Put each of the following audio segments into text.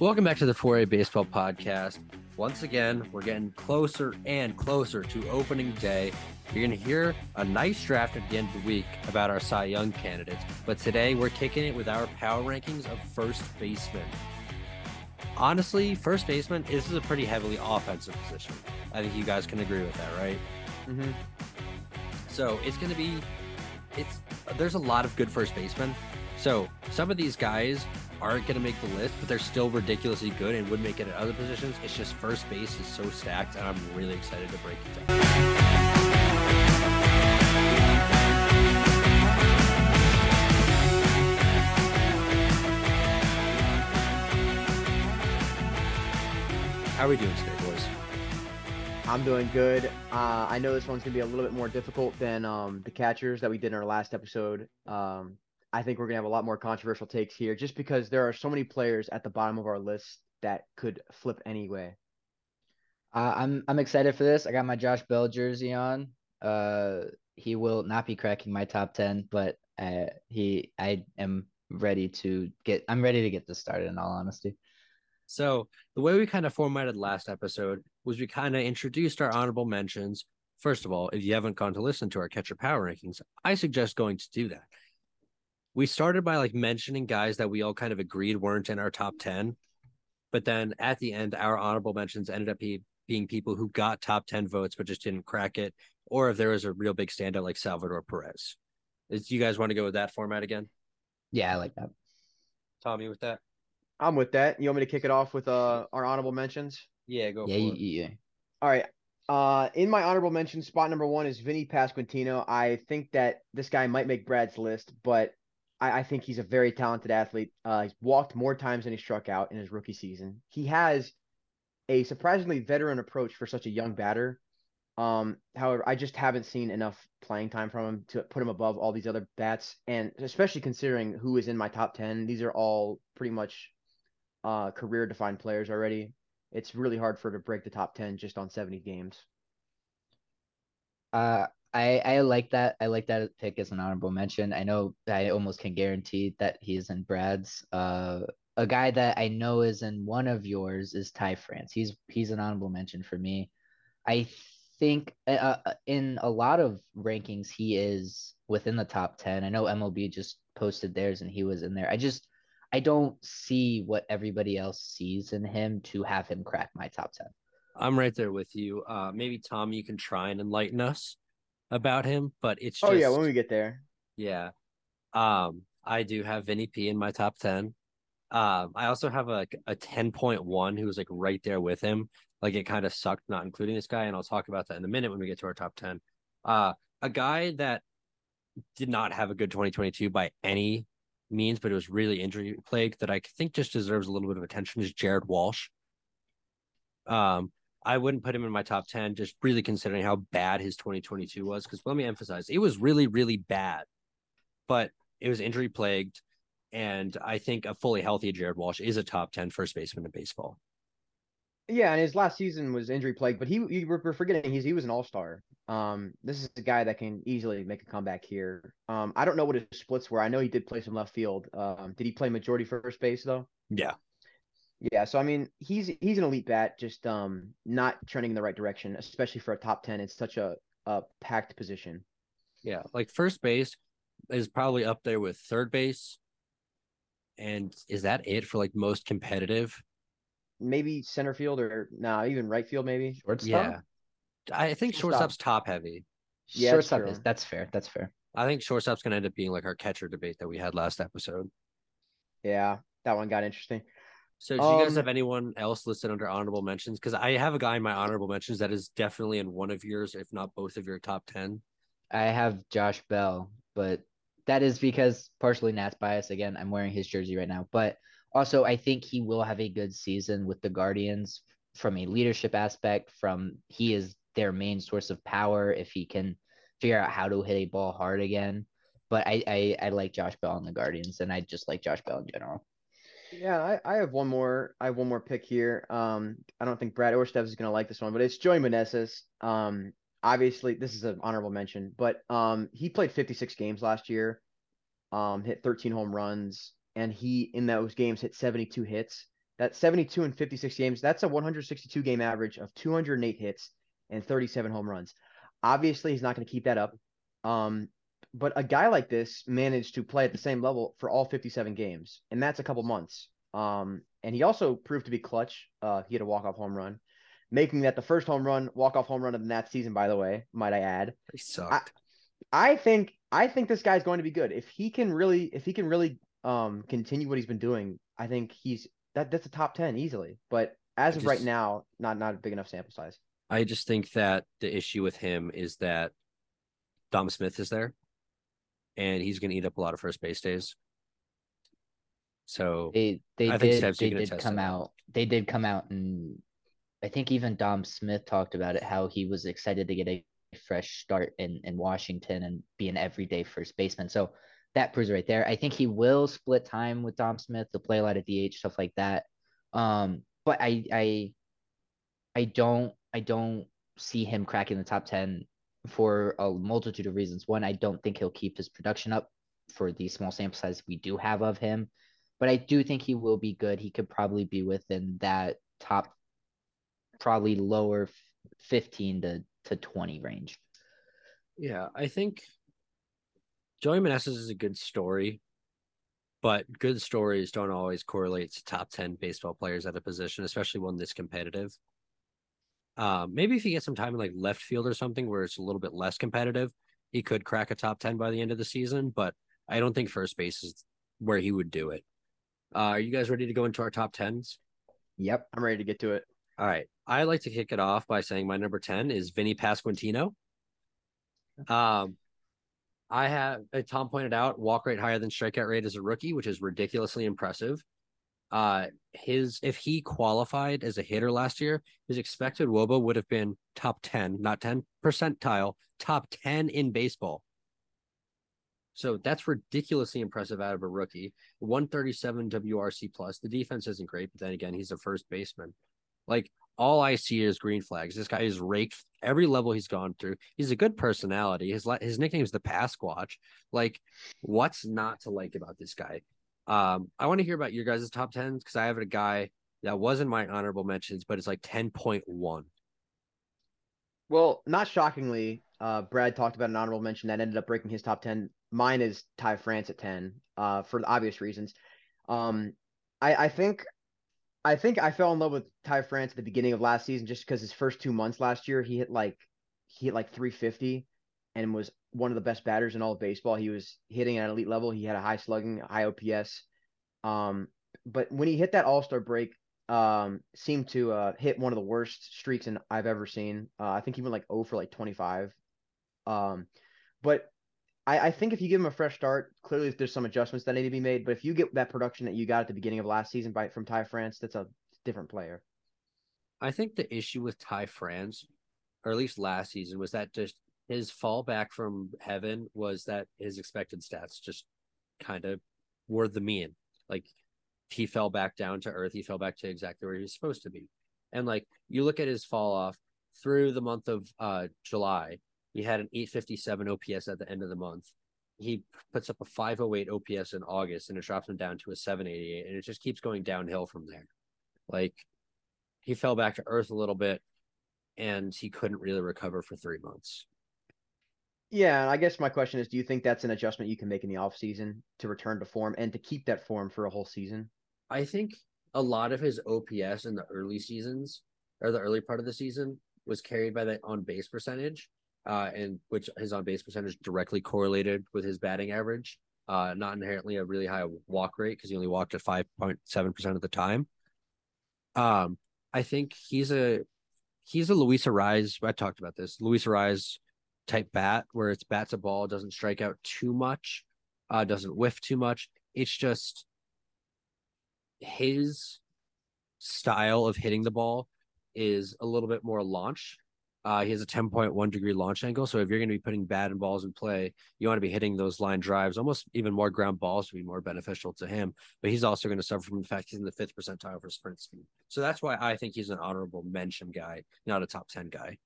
Welcome back to the 4A Baseball Podcast. Once again, we're getting closer and closer to opening day. You're going to hear a nice draft at the end of the week about our Cy Young candidates, but today we're kicking it with our power rankings of first baseman. Honestly, first baseman this is a pretty heavily offensive position. I think you guys can agree with that, right? Mm-hmm. So it's going to be, it's there's a lot of good first basemen. So some of these guys aren't going to make the list, but they're still ridiculously good and would make it at other positions. It's just first base is so stacked, and I'm really excited to break it down. How are we doing today, boys? I'm doing good. Uh, I know this one's gonna be a little bit more difficult than um, the catchers that we did in our last episode. Um, I think we're gonna have a lot more controversial takes here, just because there are so many players at the bottom of our list that could flip anyway. Uh, I'm I'm excited for this. I got my Josh Bell jersey on. Uh, he will not be cracking my top ten, but uh, he I am ready to get. I'm ready to get this started. In all honesty. So the way we kind of formatted last episode was we kind of introduced our honorable mentions. First of all, if you haven't gone to listen to our catcher power rankings, I suggest going to do that. We started by like mentioning guys that we all kind of agreed weren't in our top 10. But then at the end, our honorable mentions ended up be, being people who got top 10 votes but just didn't crack it. Or if there was a real big standout like Salvador Perez. Is, you guys want to go with that format again? Yeah, I like that. Tommy, with that? I'm with that. You want me to kick it off with uh, our honorable mentions? Yeah, go Yeah, for you, it. yeah. All right. Uh, in my honorable mention, spot number one is Vinny Pasquantino. I think that this guy might make Brad's list, but I, I think he's a very talented athlete. Uh, he's walked more times than he struck out in his rookie season. He has a surprisingly veteran approach for such a young batter. Um, however, I just haven't seen enough playing time from him to put him above all these other bats, and especially considering who is in my top ten. These are all pretty much uh, career defined players already. It's really hard for to break the top 10 just on 70 games. Uh, I I like that. I like that pick as an honorable mention. I know I almost can guarantee that he's in Brad's. Uh, a guy that I know is in one of yours is Ty France. He's he's an honorable mention for me. I think uh, uh, in a lot of rankings he is within the top 10. I know MLB just posted theirs and he was in there. I just I don't see what everybody else sees in him to have him crack my top 10. I'm right there with you. Uh, maybe Tom, you can try and enlighten us about him, but it's just, Oh, yeah, when we get there. yeah. Um, I do have Vinny P in my top ten. Um, I also have a a ten point one who was like right there with him. Like it kind of sucked not including this guy, and I'll talk about that in a minute when we get to our top ten. Uh, a guy that did not have a good 2022 by any means, but it was really injury plagued that I think just deserves a little bit of attention is Jared Walsh. Um, I wouldn't put him in my top 10, just really considering how bad his 2022 was. Because let me emphasize, it was really, really bad, but it was injury plagued. And I think a fully healthy Jared Walsh is a top 10 first baseman in baseball. Yeah, and his last season was injury plagued, but he were we're forgetting he's he was an all star. Um, this is a guy that can easily make a comeback here. Um, I don't know what his splits were. I know he did play some left field. Um, did he play majority first base though? Yeah. Yeah, so I mean, he's he's an elite bat, just um not trending in the right direction, especially for a top ten. It's such a a packed position. Yeah. Like first base is probably up there with third base. And is that it for like most competitive? Maybe center field or nah, even right field maybe. Shortstop? Yeah. I think Shortstop. shortstop's top heavy. Yeah, that's Shortstop true. is that's fair. That's fair. I think shortstop's going to end up being like our catcher debate that we had last episode. Yeah, that one got interesting. So, do you guys Um, have anyone else listed under honorable mentions? Because I have a guy in my honorable mentions that is definitely in one of yours, if not both of your top 10. I have Josh Bell, but that is because partially Nat's bias. Again, I'm wearing his jersey right now, but also I think he will have a good season with the Guardians from a leadership aspect. From he is their main source of power if he can figure out how to hit a ball hard again. But I I, I like Josh Bell on the Guardians, and I just like Josh Bell in general. Yeah, I, I have one more. I have one more pick here. Um, I don't think Brad Orstev is gonna like this one, but it's Joey Meneses. Um, obviously this is an honorable mention, but um, he played 56 games last year. Um, hit 13 home runs, and he in those games hit 72 hits. That 72 and 56 games, that's a 162 game average of 208 hits and 37 home runs. Obviously, he's not going to keep that up. Um, but a guy like this managed to play at the same level for all 57 games, and that's a couple months. Um, and he also proved to be clutch. Uh, he had a walk-off home run, making that the first home run, walk-off home run of the that season. By the way, might I add? He sucked. I, I think I think this guy's going to be good if he can really if he can really um continue what he's been doing. I think he's that that's a top ten easily. But as of right now, not not a big enough sample size. I just think that the issue with him is that Dom Smith is there, and he's going to eat up a lot of first base days. So They they I did they did come it out. They did come out and I think even Dom Smith talked about it how he was excited to get a fresh start in in Washington and be an everyday first baseman. So that proves right there. I think he will split time with Dom Smith to play a lot of DH stuff like that. Um, but I I I don't I don't see him cracking the top 10 for a multitude of reasons. One, I don't think he'll keep his production up for the small sample size we do have of him but I do think he will be good. He could probably be within that top, probably lower 15 to, to 20 range. yeah, I think Joey Meneses is a good story, but good stories don't always correlate to top ten baseball players at a position, especially one this competitive. Um, maybe if he gets some time in like left field or something where it's a little bit less competitive, he could crack a top ten by the end of the season. But I don't think first base is where he would do it. Uh, are you guys ready to go into our top tens? Yep. I'm ready to get to it. All right. I like to kick it off by saying my number 10 is Vinny Pasquantino. Um, I have, uh, Tom pointed out, walk rate higher than strikeout rate as a rookie, which is ridiculously impressive. Uh, his, if he qualified as a hitter last year, his expected Woba would have been top 10, not 10 percentile, top 10 in baseball. So that's ridiculously impressive out of a rookie. 137 WRC plus. The defense isn't great, but then again, he's a first baseman. Like all I see is green flags. This guy is raked every level he's gone through. He's a good personality. His his nickname is the Pasquatch. Like, what's not to like about this guy? Um, I want to hear about your guys' top tens because I have a guy that wasn't my honorable mentions, but it's like ten point one. Well, not shockingly, uh, Brad talked about an honorable mention that ended up breaking his top 10. Mine is Ty France at 10, uh, for obvious reasons. Um, I, I think I think I fell in love with Ty France at the beginning of last season just because his first two months last year he hit like he hit like 350 and was one of the best batters in all of baseball. He was hitting at an elite level. He had a high slugging, high OPS. Um, but when he hit that All Star break, um, seemed to uh, hit one of the worst streaks in I've ever seen. Uh, I think he went like 0 for like 25. Um, but I, I think if you give him a fresh start, clearly if there's some adjustments that need to be made. But if you get that production that you got at the beginning of last season by from Ty France, that's a different player. I think the issue with Ty France, or at least last season, was that just his fall back from heaven was that his expected stats just kind of were the mean. Like he fell back down to earth. He fell back to exactly where he was supposed to be. And like you look at his fall off through the month of uh, July, he had an 857 OPS at the end of the month. He puts up a 508 OPS in August and it drops him down to a 788. And it just keeps going downhill from there. Like he fell back to earth a little bit and he couldn't really recover for three months. Yeah, and I guess my question is, do you think that's an adjustment you can make in the offseason to return to form and to keep that form for a whole season? I think a lot of his OPS in the early seasons or the early part of the season was carried by the on base percentage, uh, and which his on base percentage directly correlated with his batting average. Uh, not inherently a really high walk rate because he only walked at five point seven percent of the time. Um, I think he's a he's a Luis Arraez. I talked about this. Luis Arraez type bat where it's bats a ball, doesn't strike out too much, uh, doesn't whiff too much. It's just his style of hitting the ball is a little bit more launch. Uh, he has a 10.1 degree launch angle. So if you're going to be putting bat and balls in play, you want to be hitting those line drives, almost even more ground balls to be more beneficial to him. But he's also going to suffer from the fact he's in the fifth percentile for sprint speed. So that's why I think he's an honorable mention guy, not a top 10 guy.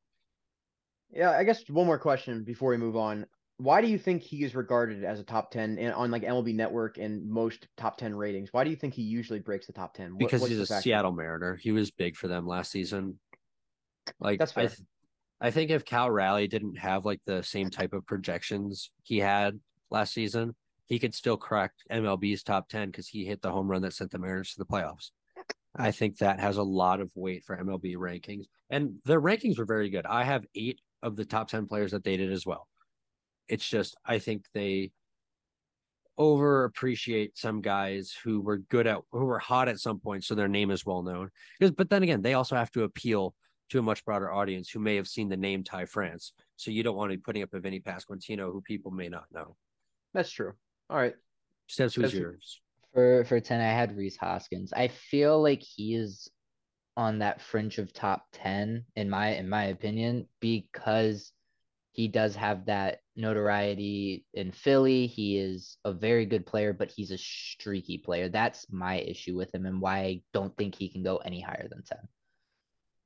Yeah, I guess one more question before we move on. why do you think he is regarded as a top 10 in, on like MLB Network and most top 10 ratings? Why do you think he usually breaks the top 10? What, because he's a factor? Seattle Mariner. He was big for them last season. Like That's I, fair. th- I think if Cal Raleigh didn't have like the same type of projections he had last season, he could still crack MLB's top ten because he hit the home run that sent the Mariners to the playoffs. I think that has a lot of weight for MLB rankings, and their rankings were very good. I have eight of the top ten players that they did as well. It's just I think they over appreciate some guys who were good at who were hot at some point, so their name is well known. Because, but then again, they also have to appeal to a much broader audience who may have seen the name Ty France. So you don't want to be putting up a Vinny Pasquantino who people may not know. That's true. All right. Steps, who's yours? For for ten, I had Rhys Hoskins. I feel like he is on that fringe of top ten in my in my opinion because he does have that notoriety in Philly. He is a very good player, but he's a streaky player. That's my issue with him and why I don't think he can go any higher than ten.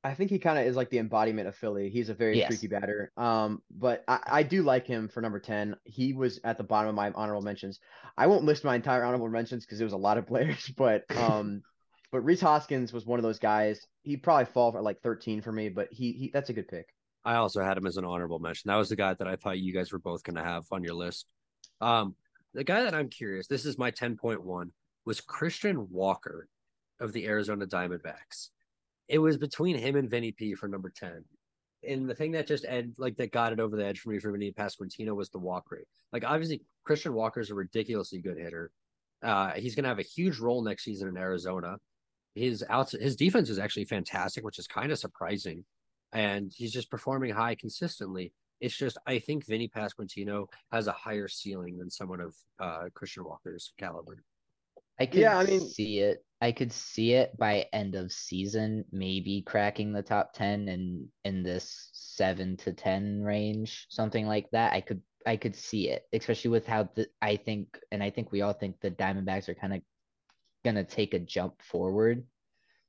I think he kind of is like the embodiment of Philly. He's a very Yes. streaky batter. Um, but I, I do like him for number 10. He was at the bottom of my honorable mentions. I won't list my entire honorable mentions because it was a lot of players, but um, but Rhys Hoskins was one of those guys. He'd probably fall for like 13 for me, but he, he that's a good pick. I also had him as an honorable mention. That was the guy that I thought you guys were both going to have on your list. Um, the guy that I'm curious, this is my 10.1, was Christian Walker of the Arizona Diamondbacks. It was between him and Vinny P for number 10. And the thing that just ed, like that got it over the edge for me for Vinny Pasquantino was the walk rate. Like obviously Christian Walker is a ridiculously good hitter. Uh, he's going to have a huge role next season in Arizona. His outs, his defense is actually fantastic, which is kind of surprising and he's just performing high consistently. It's just I think Vinny Pasquantino has a higher ceiling than someone of uh, Christian Walker's caliber. I could Yeah, I mean- see it. I could see it by end of season, maybe cracking the top ten and in this seven to ten range, something like that. I could I could see it, especially with how the I think and I think we all think the Diamondbacks are kind of gonna take a jump forward.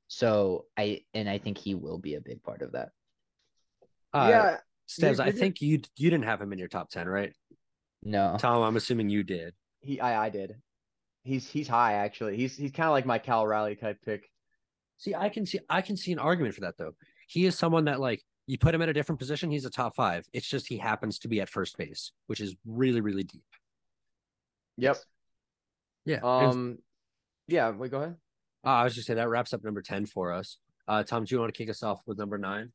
So I and I think he will be a big part of that. Uh, yeah, Steves, I think you you didn't have him in your top ten, right? No, Tom, I'm assuming you did. he I, I did. He's he's high actually. He's he's kind of like my Cal Raleigh type pick. See, I can see I can see an argument for that though. He is someone that like you put him at a different position, he's a top five. It's just he happens to be at first base, which is really really deep. Yep. Yeah. and- Um, yeah. Wait, go ahead. uh, I was just saying that wraps up number ten for us. Uh, Tom, do you want to kick us off with number nine?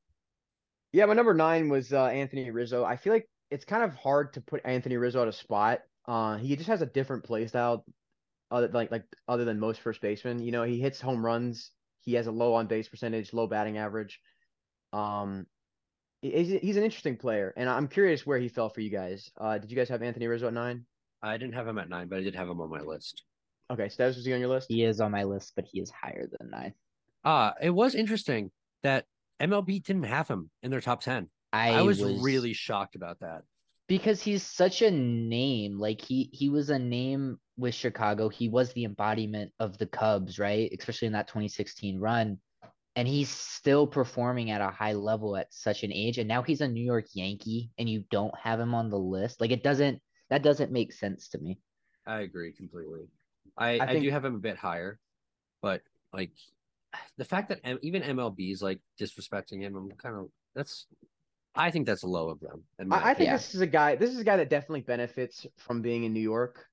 Yeah, my number nine was uh, Anthony Rizzo. I feel like it's kind of hard to put Anthony Rizzo at a spot. Uh, he just has a different play style, other like like other than most first basemen. You know, he hits home runs. He has a low on base percentage, low batting average. Um, he's he's an interesting player, and I'm curious where he fell for you guys. Uh, did you guys have Anthony Rizzo at nine? I didn't have him at nine, but I did have him on my list. Okay, Steves was he on your list? he is on my list, but he is higher than nine. Uh, it was interesting that MLB didn't have him in their top 10. I, I, was, really shocked about that. because he's such a name. Like he he was a name with Chicago. He was the embodiment of the Cubs, right? Especially in that 2016 run. And he's still performing at a high level at such an age. And now he's a New York Yankee and you don't have him on the list. Like it doesn't that doesn't make sense to me. I agree completely. I, I I, do have him a bit higher, but like the fact that M- even MLB is like disrespecting him, I'm kind of that's. I think that's low of them. I, I think. Yeah. this is a guy. This is a guy that definitely benefits from being in New York.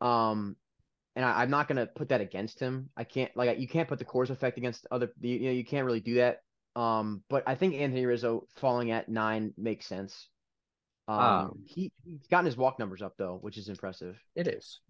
Um, and I, I'm not gonna put that against him. I can't like you can't put the course effect against other. You, you know you can't really do that. Um, but I think Anthony Rizzo falling at nine makes sense. Um, Um, he he's gotten his walk numbers up though, which is impressive. it is.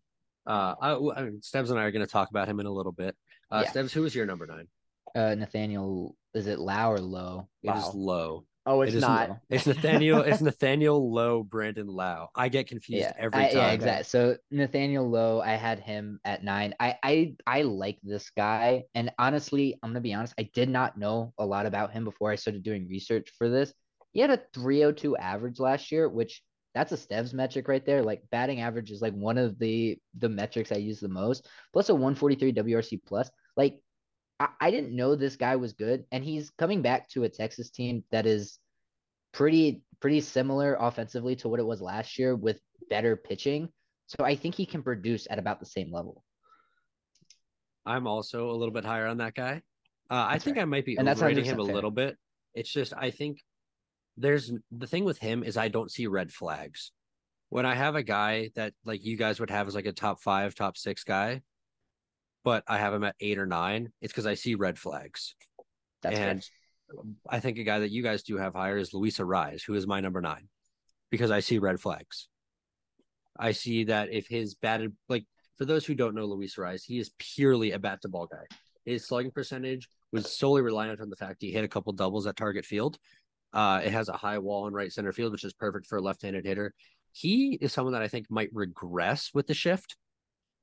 Uh, I, I mean, Stebbs and I are going to talk about him in a little bit. Uh, Yeah. Stebbs, who is your number nine? Uh Nathaniel is it Lau or Low? It is Wow. low. Oh, it's is not. Low. It's Nathaniel. it's Nathaniel Low, Brandon Lau. I get confused Yeah, every I- time. yeah, exactly. So Nathaniel Lowe, I had him at nine. I I I like this guy, and honestly, I'm gonna be honest. I did not know a lot about him before I started doing research for this. He had a 302 average last year, which that's a Steves metric right there. Like batting average is like one of the the metrics I use the most. Plus a 143 WRC plus. Like I, I didn't know this guy was good, and he's coming back to a Texas team that is pretty pretty similar offensively to what it was last year with better pitching. So I think he can produce at about the same level. I'm also a little bit higher on that guy. Uh, I think fair. I might be And overrating him a fair. little bit. It's just I think there's the thing with him is I don't see red flags. When I have a guy that like you guys would have as like a top five, top six guy, but I have him at eight or nine, it's because I see red flags. That's and I think a guy that you guys do have higher is Luis Arraez, who is my number nine, because I see red flags. I see that if his batted like for those who don't know Luis Arraez, he is purely a bat to ball guy. His slugging percentage was solely reliant on the fact he hit a couple doubles at target field. Uh, it has a high wall in right center field, which is perfect for a left-handed hitter. He is someone that I think might regress with the shift,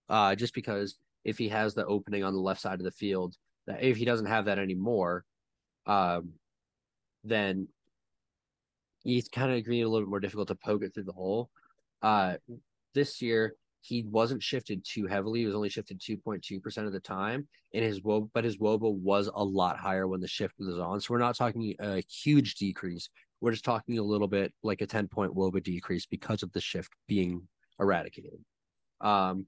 uh, just because if he has the opening on the left side of the field, that if he doesn't have that anymore, um, then he's kind of getting a little bit more difficult to poke it through the hole. Uh, this year he wasn't shifted too heavily. He was only shifted 2.2% of the time. And his woba, but his woba was a lot higher when the shift was on. So we're not talking a huge decrease. We're just talking a little bit like a 10 point woba decrease because of the shift being eradicated. Um,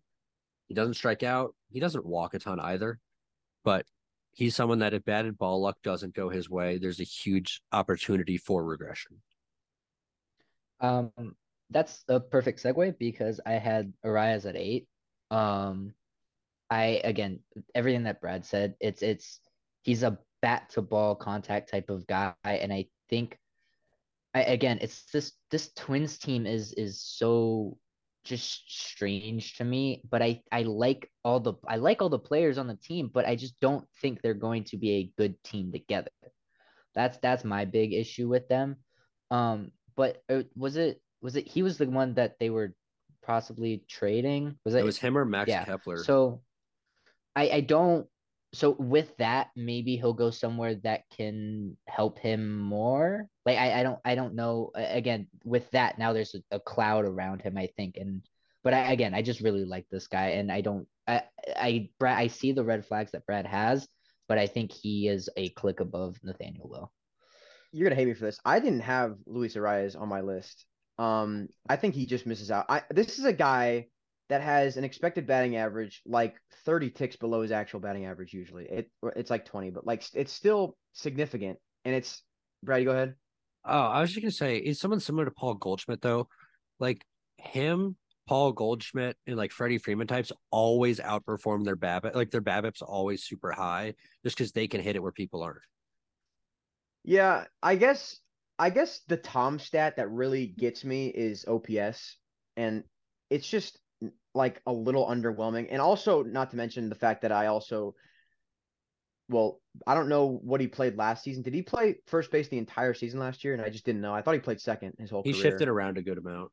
he doesn't strike out. He doesn't walk a ton either, but he's someone that if batted ball luck doesn't go his way, there's a huge opportunity for regression. Um, that's a perfect segue because I had Arraez at eight. Um, I again everything that Brad said. It's it's he's a bat to ball contact type of guy, and I think, I again it's this this Twins team is is so just strange to me. But I I like all the I like all the players on the team, but I just don't think they're going to be a good team together. That's that's my big issue with them. Um, but uh, was it was it he was the one that they were possibly trading? Was It was him or Max yeah. Kepler. So I I don't so with that maybe he'll go somewhere that can help him more. Like I I don't I don't know again with that now there's a, a cloud around him I think and but I again I just really like this guy and I don't I I Brad I see the red flags that Brad has but I think he is a click above Nathaniel Lowe. You're gonna hate me for this. I didn't have Luis Arraez on my list. Um, I think he just misses out. I this is a guy that has an expected batting average like 30 ticks below his actual batting average usually. It it's like 20, but like it's still significant. And it's Brad, you go ahead. Oh, I was just gonna say, is someone similar to Paul Goldschmidt though? Like him, Paul Goldschmidt, and like Freddie Freeman types always outperform their BABIP. Like their BABIP's always super high, just because they can hit it where people aren't. Yeah, I guess I guess the Tom stat that really gets me is OPS, and it's just like a little underwhelming. And also, not to mention the fact that I also, well, I don't know what he played last season. Did he play first base the entire season last year? And I just didn't know. I thought he played second his whole career. He career. shifted around a good amount.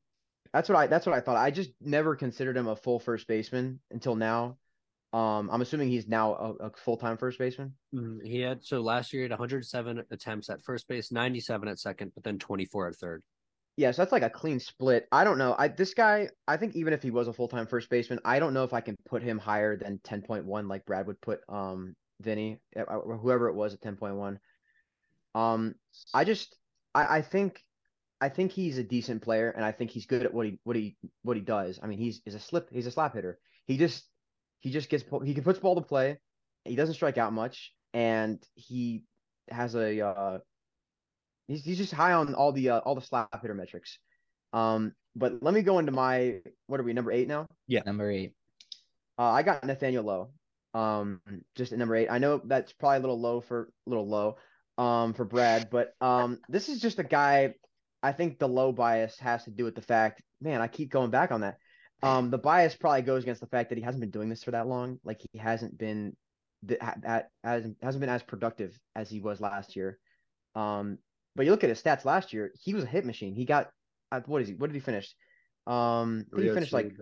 That's what I that's what I thought. I just never considered him a full first baseman until now. Um, I'm assuming he's now a, a full time first baseman. Mhm. He had so last year he had 107 attempts at first base, 97 at second, but then 24 at third. Yeah, so that's like a clean split. I don't know. I this guy, I think even if he was a full time first baseman, I don't know if I can put him higher than ten point one, like Brad would put um Vinny, or whoever it was at ten point one. Um, I just, I, I think, I think he's a decent player, and I think he's good at what he what he what he does. I mean, he's is a slip, he's a slap hitter. He just he just gets he can puts the ball to play. He doesn't strike out much, and he has a uh, he's he's just high on all the uh, all the slap hitter metrics. Um, but let me go into my what are we number eight now? Yeah, number eight. Uh, I got Nathaniel Lowe. Um, just at number eight. I know that's probably a little low for a little low, um, for Brad, but um, this is just a guy. I think the low bias has to do with the fact, man, I keep going back on that. Um, the bias probably goes against the fact that he hasn't been doing this for that long. Like he hasn't been that hasn't hasn't been as productive as he was last year. Um, but you look at his stats last year, he was a hit machine. He got uh, what is he? What did he finish? Um, he finished like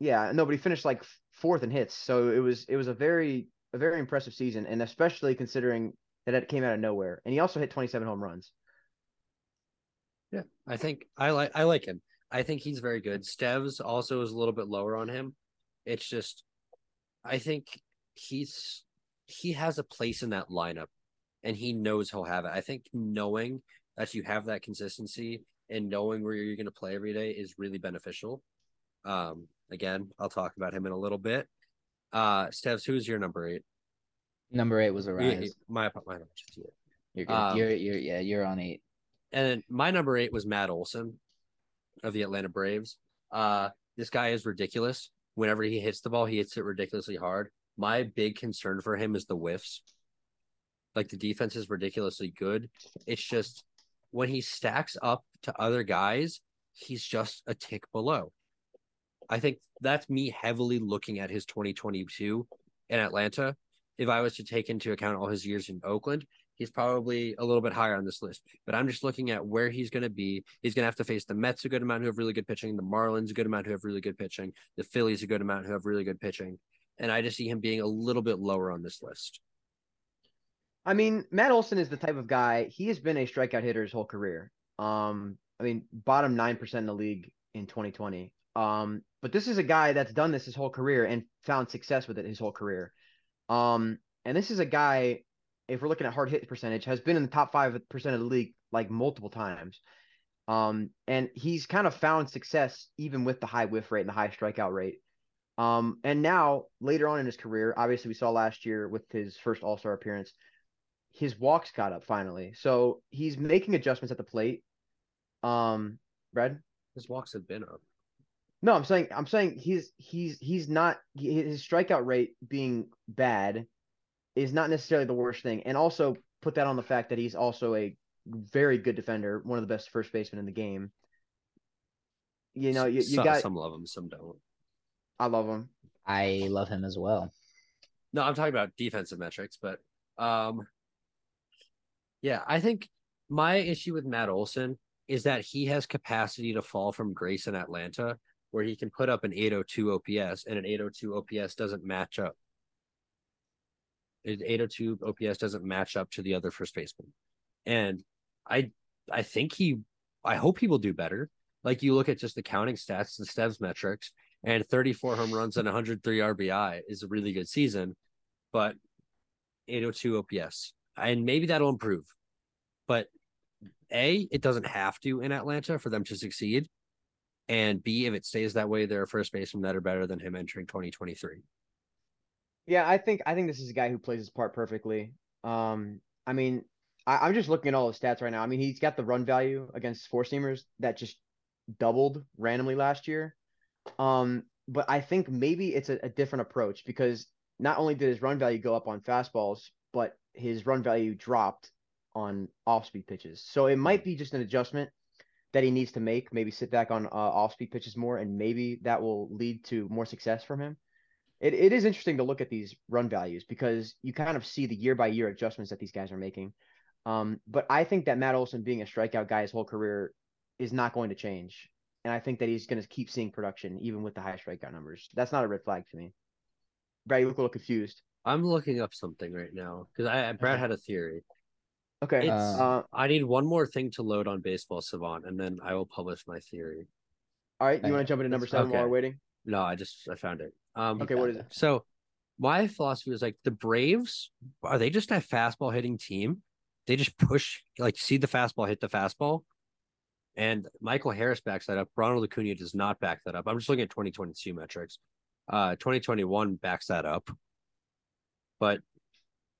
yeah, no, but he finished like fourth in hits. So it was it was a very a very impressive season, and especially considering that it came out of nowhere. And he also hit 27 home runs. Yeah, I think I like I like him. I think he's very good. Steves also is a little bit lower on him. It's just I think he's he has a place in that lineup and he knows he'll have it. I think knowing that you have that consistency and knowing where you're going to play every day is really beneficial. Um, again, I'll talk about him in a little bit. Uh, Stevs, who's your number eight? Number eight was a Yeah, rise. My my yeah. You're good. Um, you're you're yeah, you're on eight. And then my number eight was Matt Olson of the Atlanta Braves. Uh, this guy is ridiculous. Whenever he hits the ball, he hits it ridiculously hard. My big concern for him is the whiffs. Like the defense is ridiculously good. It's just when he stacks up to other guys, he's just a tick below. I think that's me heavily looking at his 2022 in Atlanta. If I was to take into account all his years in Oakland, he's probably a little bit higher on this list. But I'm just looking at where he's going to be. He's going to have to face the Mets a good amount who have really good pitching, the Marlins a good amount who have really good pitching, the Phillies a good amount who have really good pitching, and I just see him being a little bit lower on this list. I mean, Matt Olson is the type of guy. He has been a strikeout hitter his whole career. Um, I mean, bottom nine percent in the league in 2020. Um, but this is a guy that's done this his whole career and found success with it his whole career. Um, and this is a guy, if we're looking at hard hit percentage, has been in the top five percent of the league like multiple times. Um, and he's kind of found success even with the high whiff rate and the high strikeout rate. Um, and now later on in his career, obviously we saw last year with his first All Star appearance, his walks got up finally. So he's making adjustments at the plate. Um, Brad. His walks have been up. No, I'm saying I'm saying he's he's he's not his strikeout rate being bad is not necessarily the worst thing, and also put that on the fact that he's also a very good defender, one of the best first basemen in the game. You know, you, you some, got some love him, some don't. I love him. I love him as well. No, I'm talking about defensive metrics, but um, yeah, I think my issue with Matt Olson is that he has capacity to fall from grace in Atlanta, where he can put up an 802 OPS, and an 802 OPS doesn't match up. An 802 OPS doesn't match up to the other first baseman, and I, I think he, I hope he will do better. Like you look at just the counting stats, the Stevs metrics, and 34 home runs and 103 RBI is a really good season, but 802 OPS, and maybe that'll improve. But a, it doesn't have to in Atlanta for them to succeed, and B, if it stays that way, there are first basemen that are better than him entering 2023. Yeah, I think I think this is a guy who plays his part perfectly. Um, I mean, I, am just looking at all his stats right now. I mean, he's got the run value against four seamers that just doubled randomly last year. Um, but I think maybe it's a, a different approach because not only did his run value go up on fastballs, but his run value dropped on off speed pitches. So it might be just an adjustment that he needs to make. Maybe sit back on uh, off speed pitches more, and maybe that will lead to more success from him. It, it is interesting to look at these run values because you kind of see the year by year adjustments that these guys are making. Um, but I think that Matt Olson being a strikeout guy his whole career is not going to change. And I think that he's going to keep seeing production even with the high strikeout numbers. That's not a red flag to me. Brad, you look a little confused. I'm looking up something right now because I Brad had a theory. Okay. It's, uh, I need one more thing to load on Baseball Savant, and then I will publish my theory. all right. You want to jump into number Let's- seven while we're waiting? No, I just I found it. Um, Okay. What is it? So my philosophy was like the Braves are they just a fastball hitting team? They just push like see the fastball, hit the fastball. And Michael Harris backs that up. Ronald Acuna does not back that up. I'm just looking at 2022 metrics. Uh 2021 backs that up. But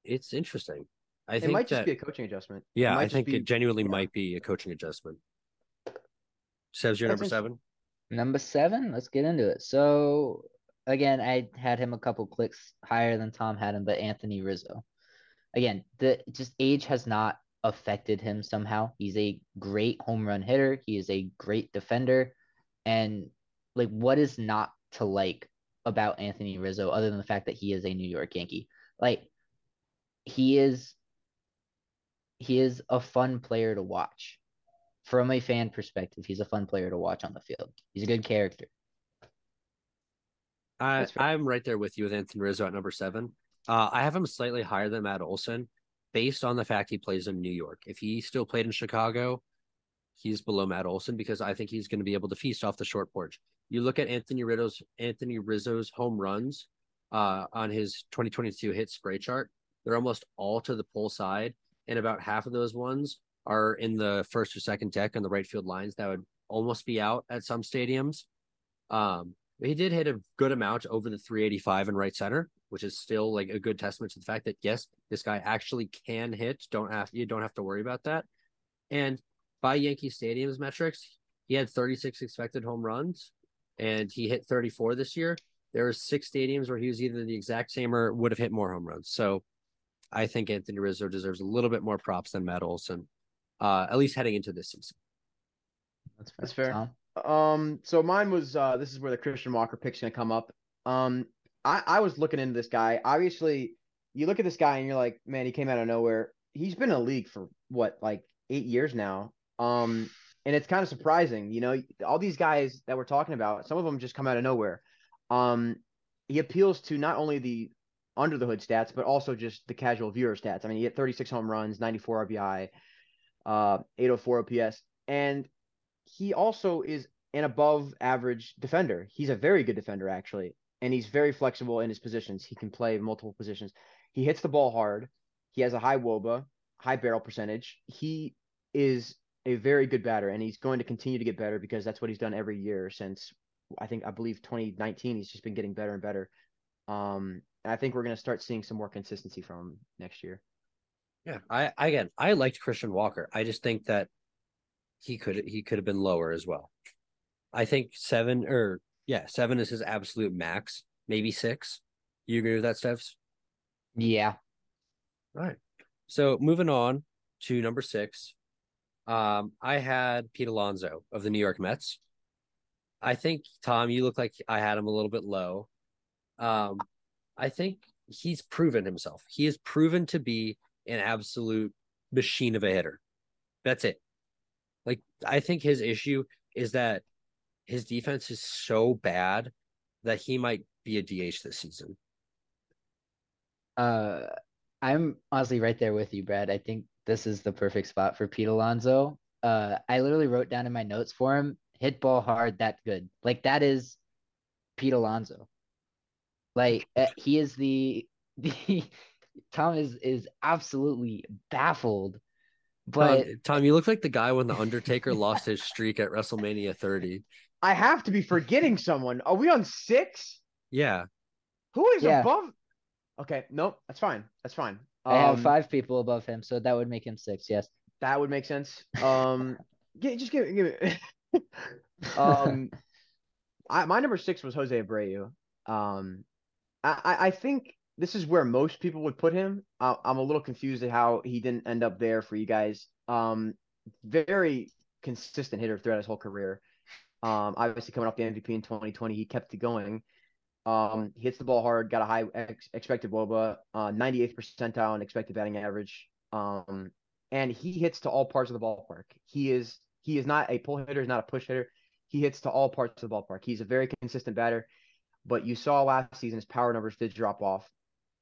it's interesting. I It think might just that, be a coaching adjustment. Yeah, I think be- it genuinely yeah. might be a coaching adjustment. Says your number seven. Number seven, let's get into it. So again, I had him a couple clicks higher than Tom had him, but Anthony Rizzo. Again, the just age has not affected him somehow. He's a great home run hitter. He is a great defender. And like what is not to like about Anthony Rizzo other than the fact that he is a New York Yankee? Like he is he is a fun player to watch. From a fan perspective, he's a fun player to watch on the field. He's a good character. I, I'm right there with you with Anthony Rizzo at number seven. Uh, I have him slightly higher than Matt Olson based on the fact he plays in New York. If he still played in Chicago, he's below Matt Olson because I think he's going to be able to feast off the short porch. You look at Anthony Rizzo's Anthony Rizzo's home runs uh, on his 2022 hit spray chart; they're almost all to the pull side, and about half of those ones are in the first or second deck on the right field lines that would almost be out at some stadiums. Um, he did hit a good amount over the 385 in right center, which is still like a good testament to the fact that yes, this guy actually can hit. Don't have you don't have to worry about that. And by Yankee Stadium's metrics, he had 36 expected home runs, and he hit 34 this year. There were six stadiums where he was either the exact same or would have hit more home runs. So I think Anthony Rizzo deserves a little bit more props than medals, and uh, at least heading into this season. That's fair. That's fair. Tom? Um, so mine was uh, this is where the Christian Walker pick's gonna come up. Um, I I was looking into this guy. Obviously, you look at this guy and you're like, man, he came out of nowhere. He's been in a league for what, like eight years now. Um, and it's kind of surprising, you know, all these guys that we're talking about, some of them just come out of nowhere. Um, he appeals to not only the under the hood stats, but also just the casual viewer stats. I mean, he hit 36 home runs, 94 RBI, uh, 804 OPS, and he also is an above average defender. He's a very good defender, actually, and he's very flexible in his positions. He can play multiple positions. He hits the ball hard. He has a high WOBA, high barrel percentage. He is a very good batter, and he's going to continue to get better because that's what he's done every year since I think I believe 2019. He's just been getting better and better. Um, and I think we're going to start seeing some more consistency from him next year. Yeah, I again I liked Christian Walker. I just think that he could he could have been lower as well. I think seven or yeah, seven is his absolute max. Maybe six. You agree with that, Stephs? Yeah. All right. So moving on to number six, um, I had Pete Alonso of the New York Mets. I think Tom, you look like I had him a little bit low. Um, I think he's proven himself. He has proven to be an absolute machine of a hitter. That's it. Like I think his issue is that his defense is so bad that he might be a DH this season. Uh, I'm honestly right there with you, Brad. I think this is the perfect spot for Pete Alonso. Uh, I literally wrote down in my notes for him, hit ball hard, that good. Like that is Pete Alonso. Like uh, he is the the Tom is is absolutely baffled. But Tom, Tom, you look like the guy when the Undertaker lost his streak at WrestleMania 30. I have to be forgetting someone. Are we on six? Yeah. Who is yeah. above? Okay, nope, that's fine. That's fine. I have um, five people above him, so that would make him six. Yes, that would make sense. Um, just give, it, give it. um, I, my number six was Jose Abreu. Um, I, I think this is where most people would put him. Uh, I'm a little confused at how he didn't end up there for you guys. Um, very consistent hitter throughout his whole career. Um, obviously coming off the MVP in 2020, he kept it going. Um, he hits the ball hard, got a high ex- expected WOBA, uh, 98th percentile in expected batting average. Um, and he hits to all parts of the ballpark. He is he is not a pull hitter, he's not a push hitter. He hits to all parts of the ballpark. He's a very consistent batter. But you saw last season his power numbers did drop off,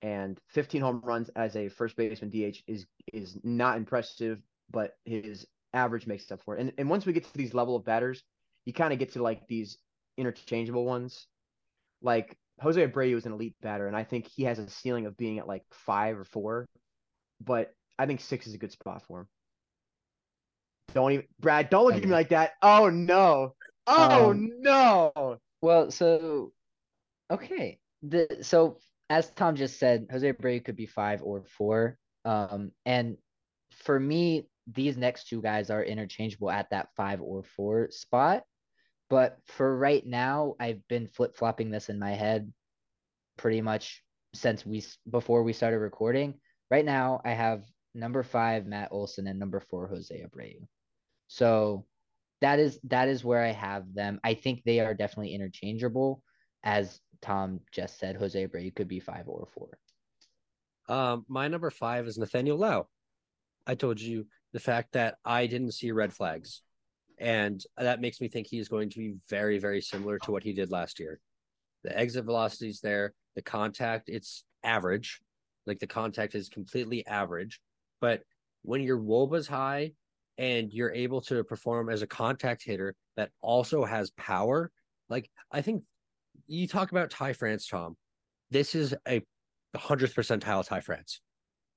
and 15 home runs as a first baseman DH is is not impressive. But his average makes up for it. And and once we get to these level of batters, you kind of get to like these interchangeable ones like Jose Abreu is an elite batter, and I think he has a ceiling of being at like five or four, but I think six is a good spot for him. Don't even, Brad. Don't look okay. at me like that. Oh no. Oh um, no. Well, so okay. The so as Tom just said, Jose Abreu could be five or four. Um, and for me, these next two guys are interchangeable at that five or four spot. But for right now, I've been flip flopping this in my head pretty much since we before we started recording. Right now, I have number five Matt Olson and number four Jose Abreu. So that is that is where I have them. I think they are definitely interchangeable, as Tom just said. Jose Abreu could be five or four. Um, my number five is Nathaniel Lowe. I told you the fact that I didn't see red flags and that makes me think he's going to be very, very similar to what he did last year. The exit velocity is there, the contact, it's average. Like the contact is completely average. But when your WOBA's high and you're able to perform as a contact hitter that also has power, like I think you talk about Ty France, Tom. This is a hundredth percentile Ty France.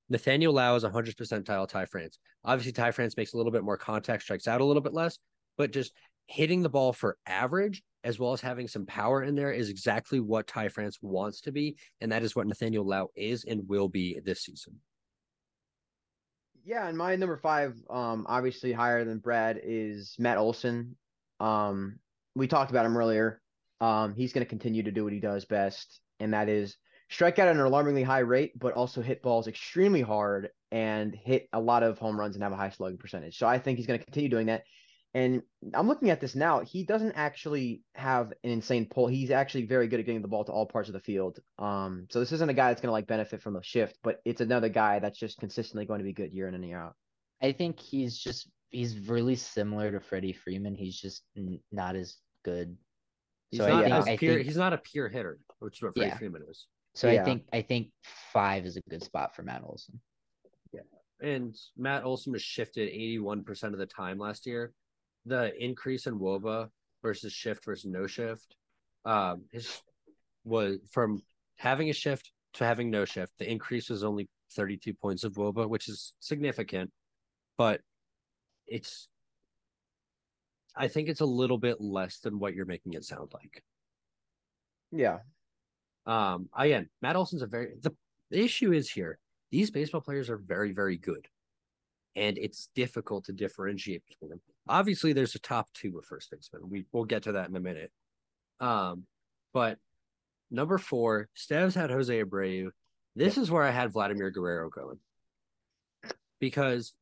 Nathaniel Lau is 100 percentile Ty France. Obviously, Ty France makes a little bit more contact, strikes out a little bit less, but just hitting the ball for average as well as having some power in there is exactly what Ty France wants to be, and that is what Nathaniel Lau is and will be this season. Yeah, and my number five, um, obviously higher than Brad is Matt Olson. Um, we talked about him earlier. Um, he's going to continue to do what he does best, and that is strike out at an alarmingly high rate, but also hit balls extremely hard and hit a lot of home runs and have a high slugging percentage. So I think he's going to continue doing that. And I'm looking at this now. He doesn't actually have an insane pull. He's actually very good at getting the ball to all parts of the field. Um, so this isn't a guy that's going to like benefit from a shift, but it's another guy that's just consistently going to be good year in and year out. I think he's just he's really similar to Freddie Freeman. He's just n- not as good. He's So I not think- as I pure, think- he's not a pure hitter, which is what Freddie Yeah. Freeman is. So Yeah. I think I think five is a good spot for Matt Olson. Yeah. And Matt Olson was shifted 81% of the time last year. The increase in WOBA versus shift versus no shift, um, his was from having a shift to having no shift. The increase was only 32 points of WOBA, which is significant, but it's I think it's a little bit less than what you're making it sound like. Yeah. Um, again, Matt Olson's a very the, the issue is here. These baseball players are very, very good, and it's difficult to differentiate between them. Obviously, there's a top two of first baseman. We we'll get to that in a minute. Um, but number four, Stavs had Jose Abreu. This is where I had Vladimir Guerrero going because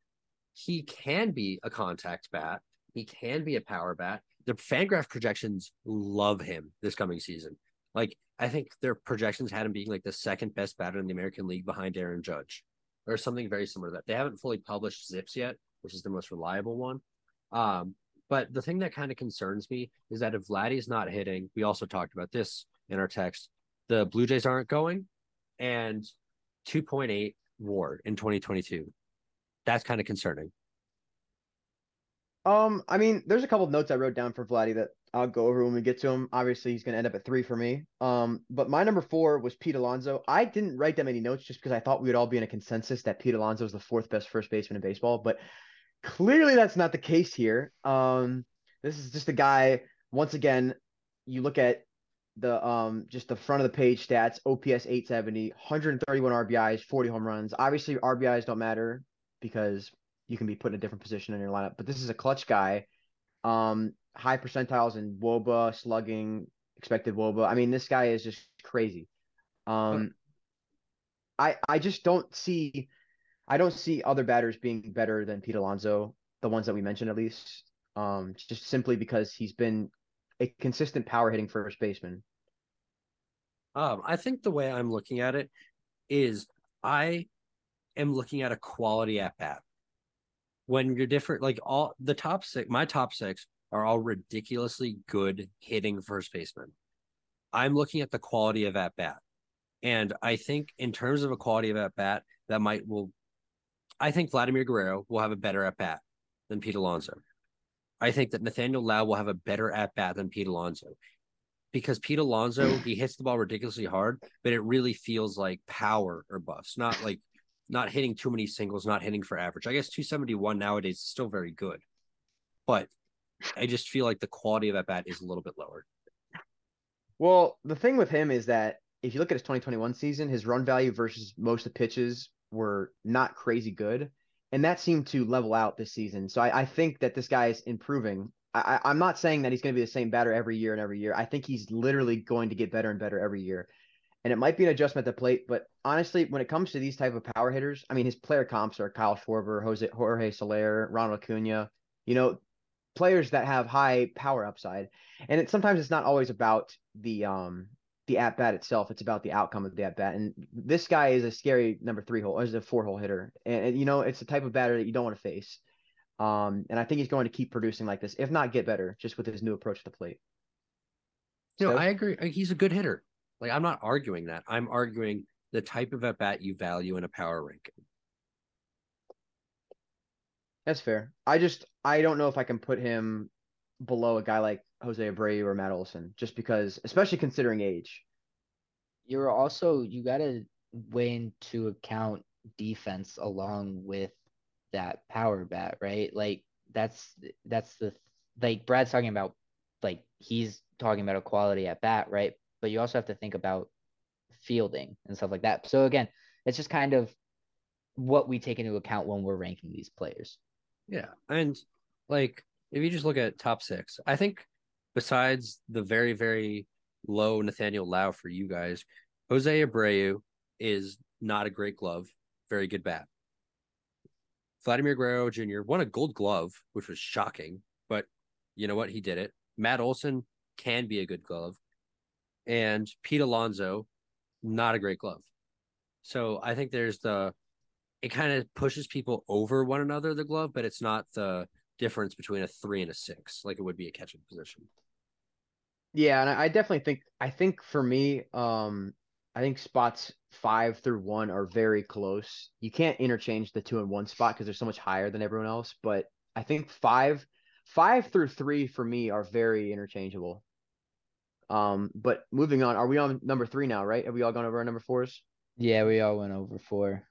he can be a contact bat. He can be a power bat. The Fangraph projections love him this coming season. Like I think their projections had him being like the second best batter in the American League behind Aaron Judge, or something very similar to that. They haven't fully published Zips yet, which is the most reliable one. Um, but the thing that kind of concerns me is that if Vladdy's not hitting, we also talked about this in our text. The Blue Jays aren't going, and 2.8 WAR in 2022. That's kind of concerning. Um, I mean, there's a couple of notes I wrote down for Vladdy that I'll go over when we get to him. Obviously, he's going to end up at three for me. Um, but my number four was Pete Alonso. I didn't write that many notes just because I thought we would all be in a consensus that Pete Alonso is the fourth best first baseman in baseball. But clearly, that's not the case here. Um, this is just a guy. Once again, you look at the um just the front of the page stats: OPS 870, 131 RBIs, 40 home runs. Obviously, RBIs don't matter because you can be put in a different position in your lineup. But this is a clutch guy. Um, high percentiles in WOBA, slugging, expected WOBA. I mean, this guy is just crazy. Um, I I just don't see, I don't see other batters being better than Pete Alonso, the ones that we mentioned at least. Um, just simply because he's been a consistent power hitting first baseman. Um, I think the way I'm looking at it is I am looking at a quality at bat. When you're different, like all the top six, my top six are all ridiculously good hitting first baseman. I'm looking at the quality of at bat. And I think in terms of a quality of at bat, that might will I think Vladimir Guerrero will have a better at bat than Pete Alonso. I think that Nathaniel Lowe will have a better at bat than Pete Alonso. Because Pete Alonso, he hits the ball ridiculously hard, but it really feels like power or bust, not like not hitting too many singles, not hitting for average. I guess 271 nowadays is still very good. But I just feel like the quality of that bat is a little bit lower. Well, the thing with him is that if you look at his 2021 season, his run value versus most of the pitches were not crazy good. And that seemed to level out this season. So I, I think that this guy is improving. I, I'm not saying that he's going to be the same batter every year and every year. I think he's literally going to get better and better every year. And it might be an adjustment at the plate, but honestly, when it comes to these type of power hitters, I mean, his player comps are Kyle Schwarber, Jose Jorge Soler, Ronald Acuna. You know, players that have high power upside. And it sometimes it's not always about the um the at bat itself. It's about the outcome of the at bat. And this guy is a scary number three hole, is a four hole hitter. And, and, you know, it's the type of batter that you don't want to face. Um, and I think he's going to keep producing like this, if not get better, just with his new approach to the plate. No, Steph? I agree. He's a good hitter. Like I'm not arguing that. I'm arguing the type of at bat you value in a power ranking. That's fair. I just I don't know if I can put him below a guy like Jose Abreu or Matt Olson, just because, especially considering age. You're also you gotta weigh into account defense along with that power bat, right? Like that's that's the like Brad's talking about like he's talking about a quality at bat, right? But you also have to think about fielding and stuff like that. So again, it's just kind of what we take into account when we're ranking these players. Yeah. And like if you just look at top six, I think besides the very, very low Nathaniel Lowe for you guys, Jose Abreu is not a great glove, very good bat. Vladimir Guerrero Jr. won a gold glove, which was shocking, but you know what? He did it. Matt Olson can be a good glove. And Pete Alonso, not a great glove. So I think there's the it kind of pushes people over one another, the glove, but it's not the difference between a three and a six, like it would be a catching position. Yeah, and I definitely think I think for me, um, I think spots five through one are very close. You can't interchange the two and one spot because they're so much higher than everyone else. But I think five, five through three for me are very interchangeable. Um, but moving on, are we on number three now? Right? Have we all gone over our number fours? Yeah, we all went over four.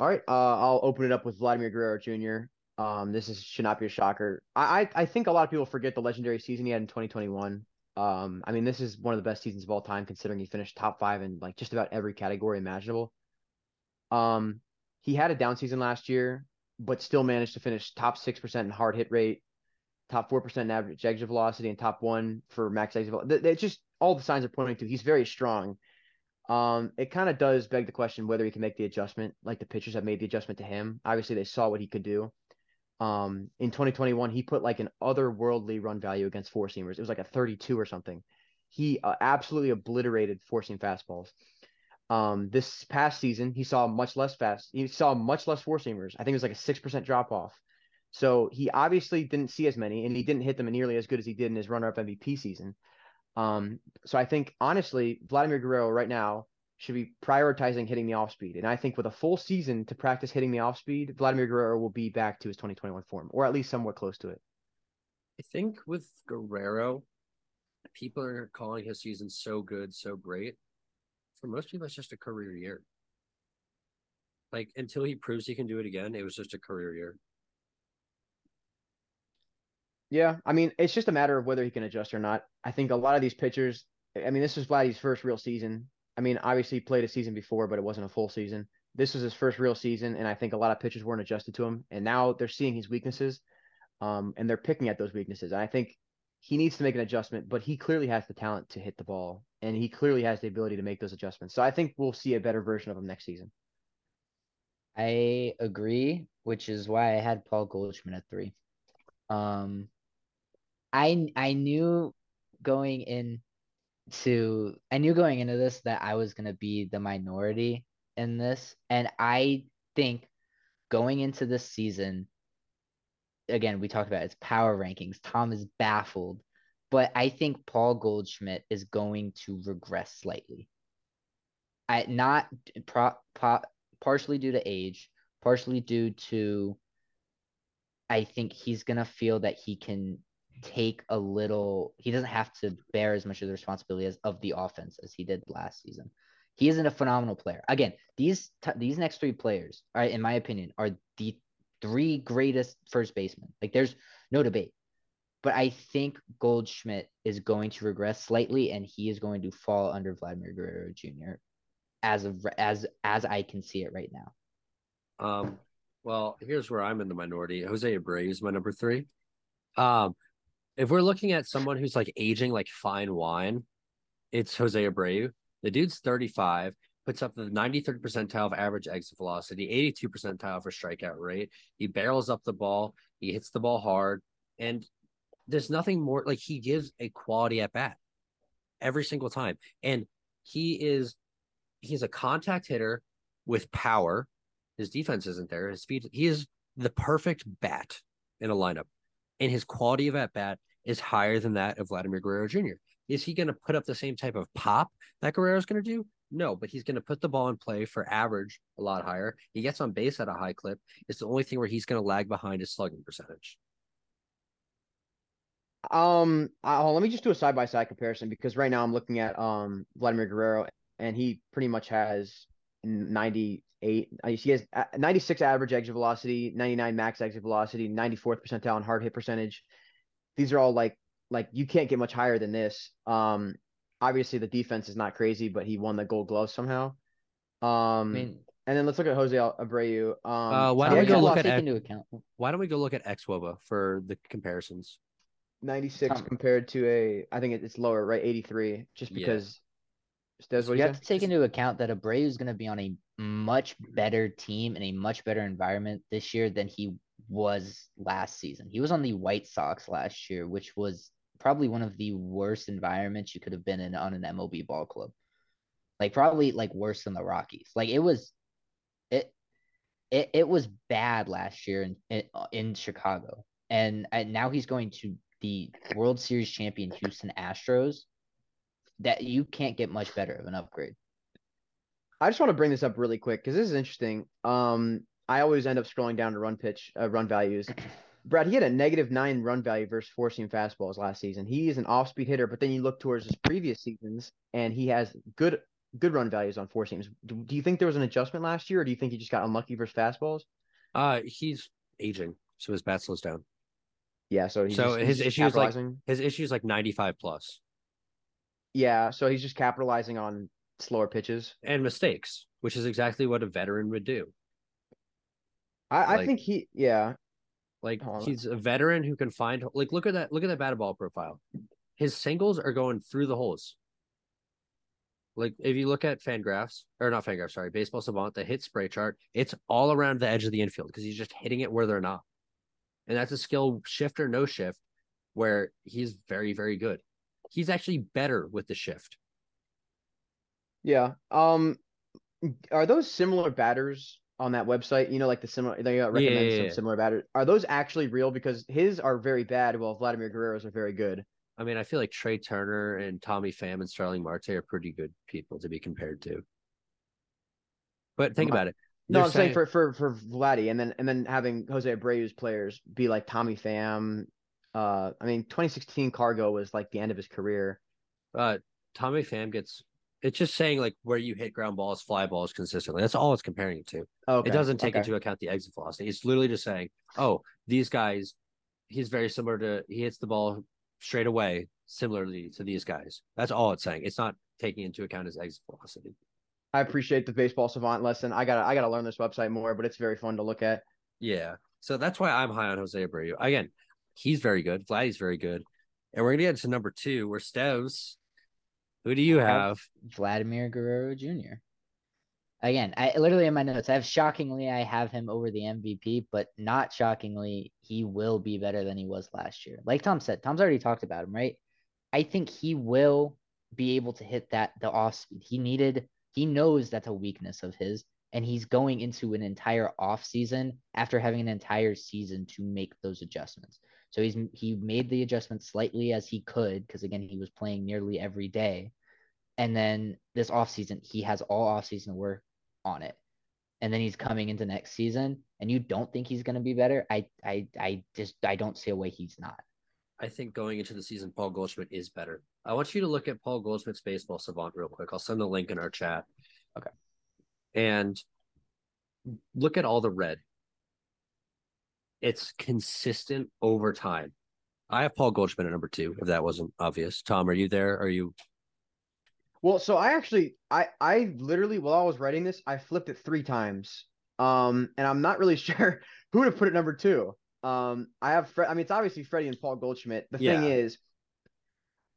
All right. Uh, I'll open it up with Vladimir Guerrero Jr. Um, this is should not be a shocker. I, I I think a lot of people forget the legendary season he had in 2021. Um, I mean, this is one of the best seasons of all time, considering he finished top five in like just about every category imaginable. Um, he had a down season last year, but still managed to finish top six percent in hard hit rate, top four percent in average exit velocity, and top one for max exit velocity. It's just all the signs are pointing to he's very strong. Um, it kind of does beg the question whether he can make the adjustment, like the pitchers have made the adjustment to him. Obviously, they saw what he could do. Um, in 2021, he put like an otherworldly run value against four seamers. It was like a 32 or something. He uh, absolutely obliterated four seam fastballs. Um, this past season, he saw much less fast. He saw much less four seamers. I think it was like a six percent drop off. So he obviously didn't see as many, and he didn't hit them nearly as good as he did in his runner-up MVP season. Um, so I think honestly, Vladimir Guerrero right now should be prioritizing hitting the off speed. And I think with a full season to practice hitting the off speed, Vladimir Guerrero will be back to his 2021 form, or at least somewhat close to it. I think with Guerrero, people are calling his season so good, so great. For most people, it's just a career year. Like until he proves he can do it again, it was just a career year. Yeah, I mean, it's just a matter of whether he can adjust or not. I think a lot of these pitchers. I mean, this was Vladdy's first real season. I mean, obviously he played a season before, but it wasn't a full season. This was his first real season, and I think a lot of pitchers weren't adjusted to him. And now they're seeing his weaknesses, um, and they're picking at those weaknesses. And I think he needs to make an adjustment, but he clearly has the talent to hit the ball, and he clearly has the ability to make those adjustments. So I think we'll see a better version of him next season. I agree, which is why I had Paul Goldschmidt at three. Um, I I knew going in to I knew going into this that I was gonna be the minority in this, and I think going into this season, again we talked about its power rankings. Tom is baffled, but I think Paul Goldschmidt is going to regress slightly. I not pro, pro, partially due to age, partially due to I think he's gonna feel that he can take a little he doesn't have to bear as much of the responsibility as of the offense as he did last season. He isn't a phenomenal player. Again, these t- these next three players are in my opinion are the three greatest first basemen. Like there's no debate. But I think Goldschmidt is going to regress slightly and he is going to fall under Vladimir Guerrero Jr. as of as as I can see it right now. Um well, here's where I'm in the minority. Jose Abreu is my number three. Um, if we're looking at someone who's like aging like fine wine, it's Jose Abreu. The dude's 35, puts up the 93rd percentile of average exit velocity, 82 percentile for strikeout rate. He barrels up the ball, he hits the ball hard, and there's nothing more like he gives a quality at bat every single time. And he is he's a contact hitter with power. His defense isn't there. His speed, he is the perfect bat in a lineup and his quality of at bat is higher than that of Vladimir Guerrero Jr. Is he going to put up the same type of pop that Guerrero is going to do? No, but he's going to put the ball in play for average a lot higher. He gets on base at a high clip. It's the only thing where he's going to lag behind his slugging percentage. Um, uh, let me just do a side by side comparison because right now I'm looking at um Vladimir Guerrero and he pretty much has 98. uh, He has uh, 96 average exit velocity, 99 max exit velocity, 94th percentile in hard hit percentage. These are all like like you can't get much higher than this. Um, obviously the defense is not crazy, but he won the Gold Glove somehow. Um, I mean, and then let's look at Jose Abreu. Um, Uh, why don't we go look at X- into account. Why don't we go look at Xwoba for the comparisons? 96 Tom- compared to a I think it's lower, right? 83, just Yeah. because. What you you have to take into account that Abreu is going to be on a much better team and a much better environment this year than he was last season. He was on the White Sox last year, which was probably one of the worst environments you could have been in on an MLB ball club. Like probably like worse than the Rockies. Like it was it it, it was bad last year in in, in Chicago. And, and now he's going to the World Series champion Houston Astros. That you can't get much better of an upgrade. I just want to bring this up really quick because this is interesting. Um, I always end up scrolling down to run pitch, uh, run values. Brad, he had a negative nine run value versus four seam fastballs last season. He is an off speed hitter, but then you look towards his previous seasons and he has good good run values on four seams. Do, do you think there was an adjustment last year, or do you think he just got unlucky versus fastballs? Uh, he's aging, so his bat slows down. Yeah, so he's So just, his just issue is, like- His issue is like 95 plus yeah, so he's just capitalizing on slower pitches. and mistakes, which is exactly what a veteran would do. I, I think he, yeah, Like he's a veteran who can find like look at that look at that batted ball profile. His singles are going through the holes. Like if you look at Fangraphs or not Fangraphs, sorry, Baseball Savant, the hit spray chart, it's all around the edge of the infield because he's just hitting it where they're not. And that's a skill shift or no shift where he's very, very good. He's actually better with the shift. Yeah. Um, are those similar batters on that website? You know, like the similar they uh, recommend yeah, some yeah. similar batters. Are those actually real? Because his are very bad, while Vladimir Guerrero's are very good. I mean, I feel like Trea Turner and Tommy Pham and Starling Marte are pretty good people to be compared to. But think about it. No, I'm saying for for for Vladdy, and then and then having Jose Abreu's players be like Tommy Pham. Uh, I mean, 2016 Cargo was like the end of his career. uh Tommy Pham gets it's just saying like where you hit ground balls, fly balls consistently. That's all it's comparing it to. Okay, It doesn't take okay. into account the exit velocity. It's literally just saying, oh, these guys, he's very similar to he hits the ball straight away, similarly to these guys. That's all it's saying. It's not taking into account his exit velocity. I appreciate the baseball savant lesson. I gotta I gotta learn this website more, but it's very fun to look at. Yeah. So that's why I'm high on Jose Abreu. Again, he's very good. Vladdy's very good. And we're gonna get to number two, where Stevs. Who do you have- have? Vladimir Guerrero Jr. Again, I literally in my notes, I have shockingly, I have him over the MVP, but not shockingly, he will be better than he was last year. Like Tom said, Tom's already talked about him, right? I think he will be able to hit that the off speed. He needed, he knows that's a weakness of his, and he's going into an entire off season after having an entire season to make those adjustments. So he's he made the adjustment slightly as he could, because again, he was playing nearly every day. And then this offseason, he has all offseason to work on it. And then he's coming into next season, and you don't think he's gonna be better. I I I just I don't see a way he's not. I think going into the season, Paul Goldschmidt is better. I want you to look at Paul Goldschmidt's baseball savant real quick. I'll send the link in our chat. Okay. And look at all the red. It's consistent over time. I have Paul Goldschmidt at number two, if that wasn't obvious. Tom, are you there? Are you Well, so I actually I I literally while I was writing this, I flipped it three times. Um, and I'm not really sure who to put at number two. Um, I have Fred. I mean, it's obviously Freddie and Paul Goldschmidt. The thing is,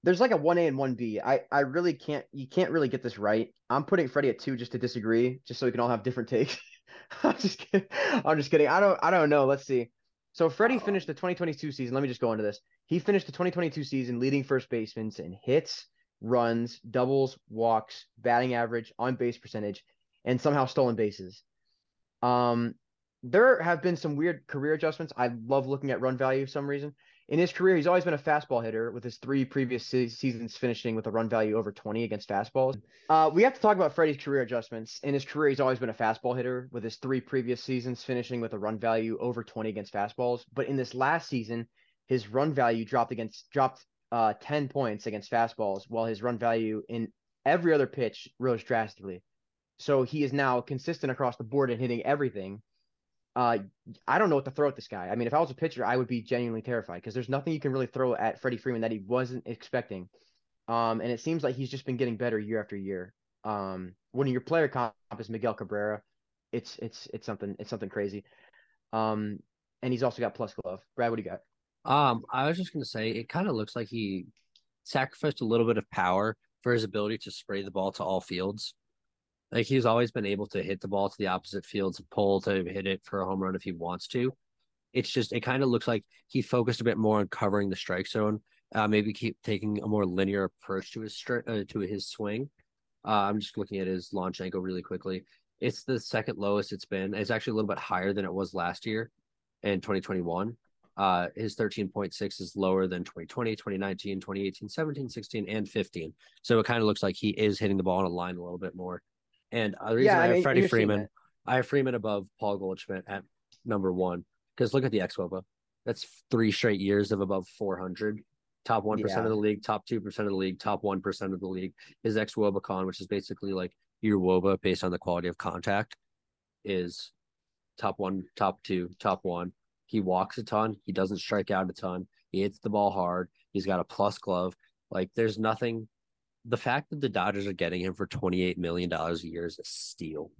there's like a one A and one B. I I really can't. You can't really get this right. I'm putting Freddie at two just to disagree, just so we can all have different takes. I'm just kidding. I'm just kidding. I don't. I don't know. Let's see. So Freddie finished the 2022 season. Let me just go into this. He finished the 2022 season leading first baseman in hits, runs, doubles, walks, batting average, on base percentage, and somehow stolen bases. Um, there have been some weird career adjustments. I love looking at run value for some reason. In his career, he's always been a fastball hitter, with his three previous se- seasons finishing with a run value over 20 against fastballs. Uh, we have to talk about Freddie's career adjustments. In his career, he's always been a fastball hitter, with his three previous seasons finishing with a run value over 20 against fastballs. But in this last season, his run value dropped against dropped uh 10 points against fastballs, while his run value in every other pitch rose drastically. So he is now consistent across the board and hitting everything. Uh, I don't know what to throw at this guy. I mean, if I was a pitcher, I would be genuinely terrified because there's nothing you can really throw at Freddie Freeman that he wasn't expecting. Um, and it seems like he's just been getting better year after year. Um, when your player comp is Miguel Cabrera, it's it's it's something it's something crazy. Um, and he's also got plus glove. Brad, what do you got? Um, I was just gonna say it kind of looks like he sacrificed a little bit of power for his ability to spray the ball to all fields. Like he's always been able to hit the ball to the opposite field to pull to hit it for a home run if he wants to. It's just it kind of looks like he focused a bit more on covering the strike zone. Uh, maybe keep taking a more linear approach to his stri- uh, to his swing. Uh, I'm just looking at his launch angle really quickly. It's the second lowest it's been. It's actually a little bit higher than it was last year in 2021. Uh, his 13.6 is lower than 2020, 2019, 2018, 17, 16, and 15. So it kind of looks like he is hitting the ball on a line a little bit more. And uh, the reason Yeah, I I, have mean, Freddie Freeman. I have Freeman above Paul Goldschmidt at number one. Because look at the xWOBA. That's three straight years of above 400. Top 1% Yeah. of the league, top 2% of the league, top 1% of the league. His ex con, which is basically like your WOBA based on the quality of contact, is top one, top two, top one. He walks a ton. He doesn't strike out a ton. He hits the ball hard. He's got a plus glove. Like there's nothing. The fact that the Dodgers are getting him for twenty eight million dollars a year is a steal.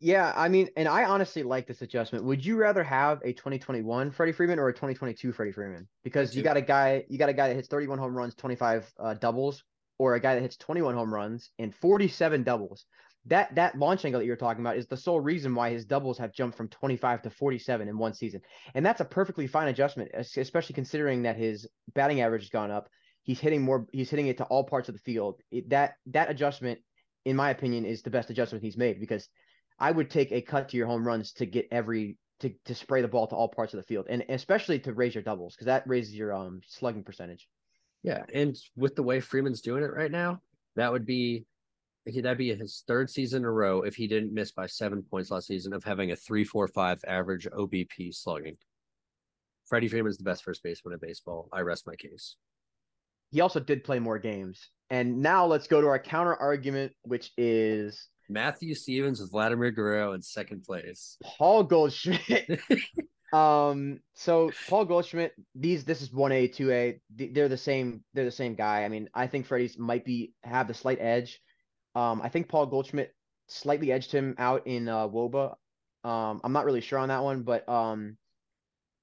Yeah, I mean, and I honestly like this adjustment. Would you rather have a 2021 Freddie Freeman or a 2022 Freddie Freeman? Because you got a guy, you got a guy that hits 31 home runs, 25 uh, doubles, or a guy that hits 21 home runs and 47 doubles. That that launch angle that you're talking about is the sole reason why his doubles have jumped from 25 to 47 in one season, and that's a perfectly fine adjustment, especially considering that his batting average has gone up. He's hitting more. He's hitting it to all parts of the field. It, that that adjustment, in my opinion, is the best adjustment he's made because I would take a cut to your home runs to get every to to spray the ball to all parts of the field, and especially to raise your doubles because that raises your um slugging percentage. Yeah, and with the way Freeman's doing it right now, that would be that'd be his third season in a row if he didn't miss by seven points last season of having a three four five average OBP slugging. Freddie Freeman is the best first baseman in baseball. I rest my case. He also did play more games, and now let's go to our counter argument, which is Matthew Stevens with Vladimir Guerrero in second place. Paul Goldschmidt. um, so Paul Goldschmidt, these this is one A, two A. They're the same. They're the same guy. I mean, I think Freddie's might be have the slight edge. Um, I think Paul Goldschmidt slightly edged him out in uh, Woba. Um, I'm not really sure on that one, but um,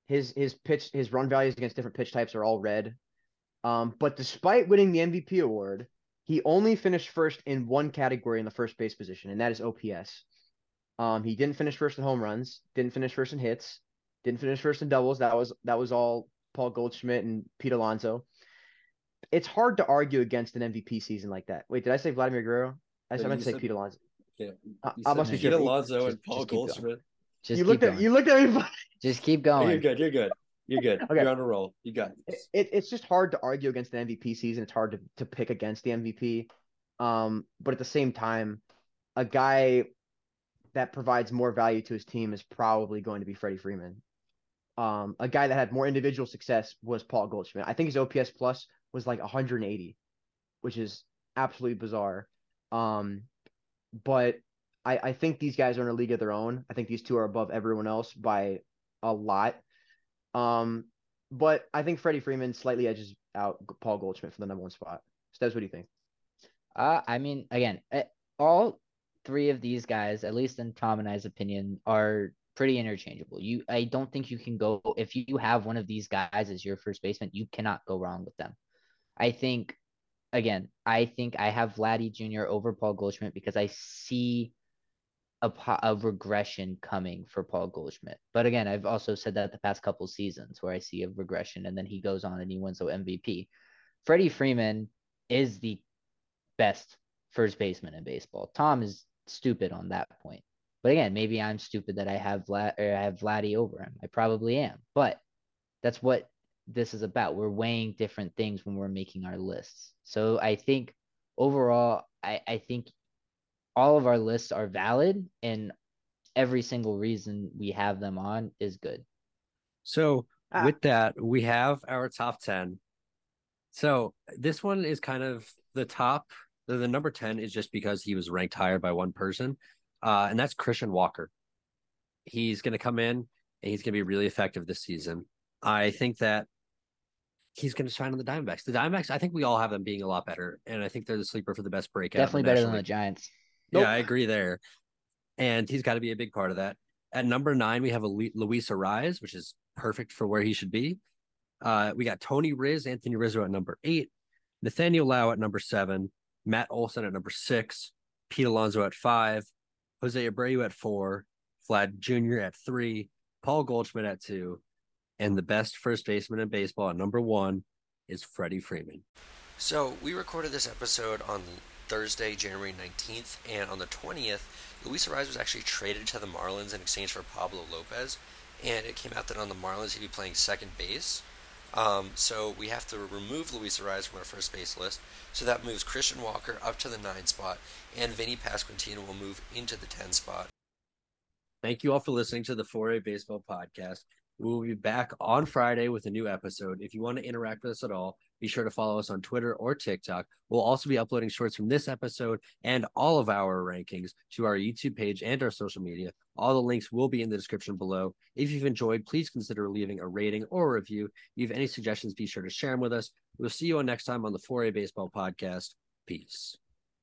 his his pitch his run values against different pitch types are all red. Um, but despite winning the MVP award, he only finished first in one category in the first base position, and that is OPS. Um, he didn't finish first in home runs, didn't finish first in hits, didn't finish first in doubles. That was that was all Paul Goldschmidt and Pete Alonso. It's hard to argue against an MVP season like that. Wait, did I say Vladimir Guerrero? I, No, I meant to say said- Pete Alonso. Yeah, I, I must be Pete tripping. Alonso and Paul Paul Goldschmidt. Goldschmidt. Just You keep looked going. at you looked at me. Just keep going. You're good. You're good. You're good. Okay. You're on a roll. You got this. it, it's just hard to argue against the MVP season. It's hard to, to pick against the MVP. Um, but at the same time, a guy that provides more value to his team is probably going to be Freddie Freeman. Um, a guy that had more individual success was Paul Goldschmidt. I think his OPS plus was like 180, which is absolutely bizarre. Um, but I, I think these guys are in a league of their own. I think these two are above everyone else by a lot. Um, but I think Freddie Freeman slightly edges out Paul Goldschmidt for the number one spot. Steps, what do you think? Uh, I mean, again, eh, all three of these guys, at least in Tom and I's opinion, are pretty interchangeable. You, I don't think you can go if you have one of these guys as your first baseman, you cannot go wrong with them. I think, again, I think I have Vladdy Jr. over Paul Goldschmidt because I see a, a regression coming for Paul Goldschmidt. But again, I've also said that the past couple seasons where I see a regression and then he goes on and he wins the MVP. Freddie Freeman is the best first baseman in baseball. Tom is stupid on that point. But again, maybe I'm stupid that I have Vlad or I have Vladdy over him. I probably am. But that's what this is about. We're weighing different things when we're making our lists. So I think overall, I, I think all of our lists are valid and every single reason we have them on is good. So Ah. with that, we have our top ten. So this one is kind of the top The, the number 10 is just because he was ranked higher by one person, uh, and that's Christian Walker. He's going to come in and he's going to be really effective this season. I think that he's going to shine on the Diamondbacks. The Diamondbacks, I think we all have them being a lot better, and I think they're the sleeper for the best breakout. Definitely better than the Giants. Nope. Yeah, I agree there. And he's got to be a big part of that. At number nine, we have a Luis Arraez, which is perfect for where he should be. Uh, we got Tony Riz, Anthony Rizzo at number eight, Nathaniel Lowe at number seven, Matt Olson at number six, Pete Alonso at five, Jose Abreu at four, Vlad Jr. at three, Paul Goldschmidt at two, and the best first baseman in baseball at number one is Freddie Freeman. So we recorded this episode on Thursday, January 19th, and on the 20th, Luis Arraez was actually traded to the Marlins in exchange for Pablo Lopez, and it came out that on the Marlins he'd be playing second base. Um, so we have to remove Luis Arraez from our first base list. So that moves Christian Walker up to the nine spot, and Vinny Pasquantino will move into the 10 spot. Thank you all for listening to the 4A Baseball Podcast. We will be back on Friday with a new episode. If you want to interact with us at all, be sure to follow us on Twitter or TikTok. We'll also be uploading shorts from this episode and all of our rankings to our YouTube page and our social media. All the links will be in the description below. If you've enjoyed, please consider leaving a rating or a review. If you have any suggestions, be sure to share them with us. We'll see you on next time on the 4A Baseball Podcast. Peace.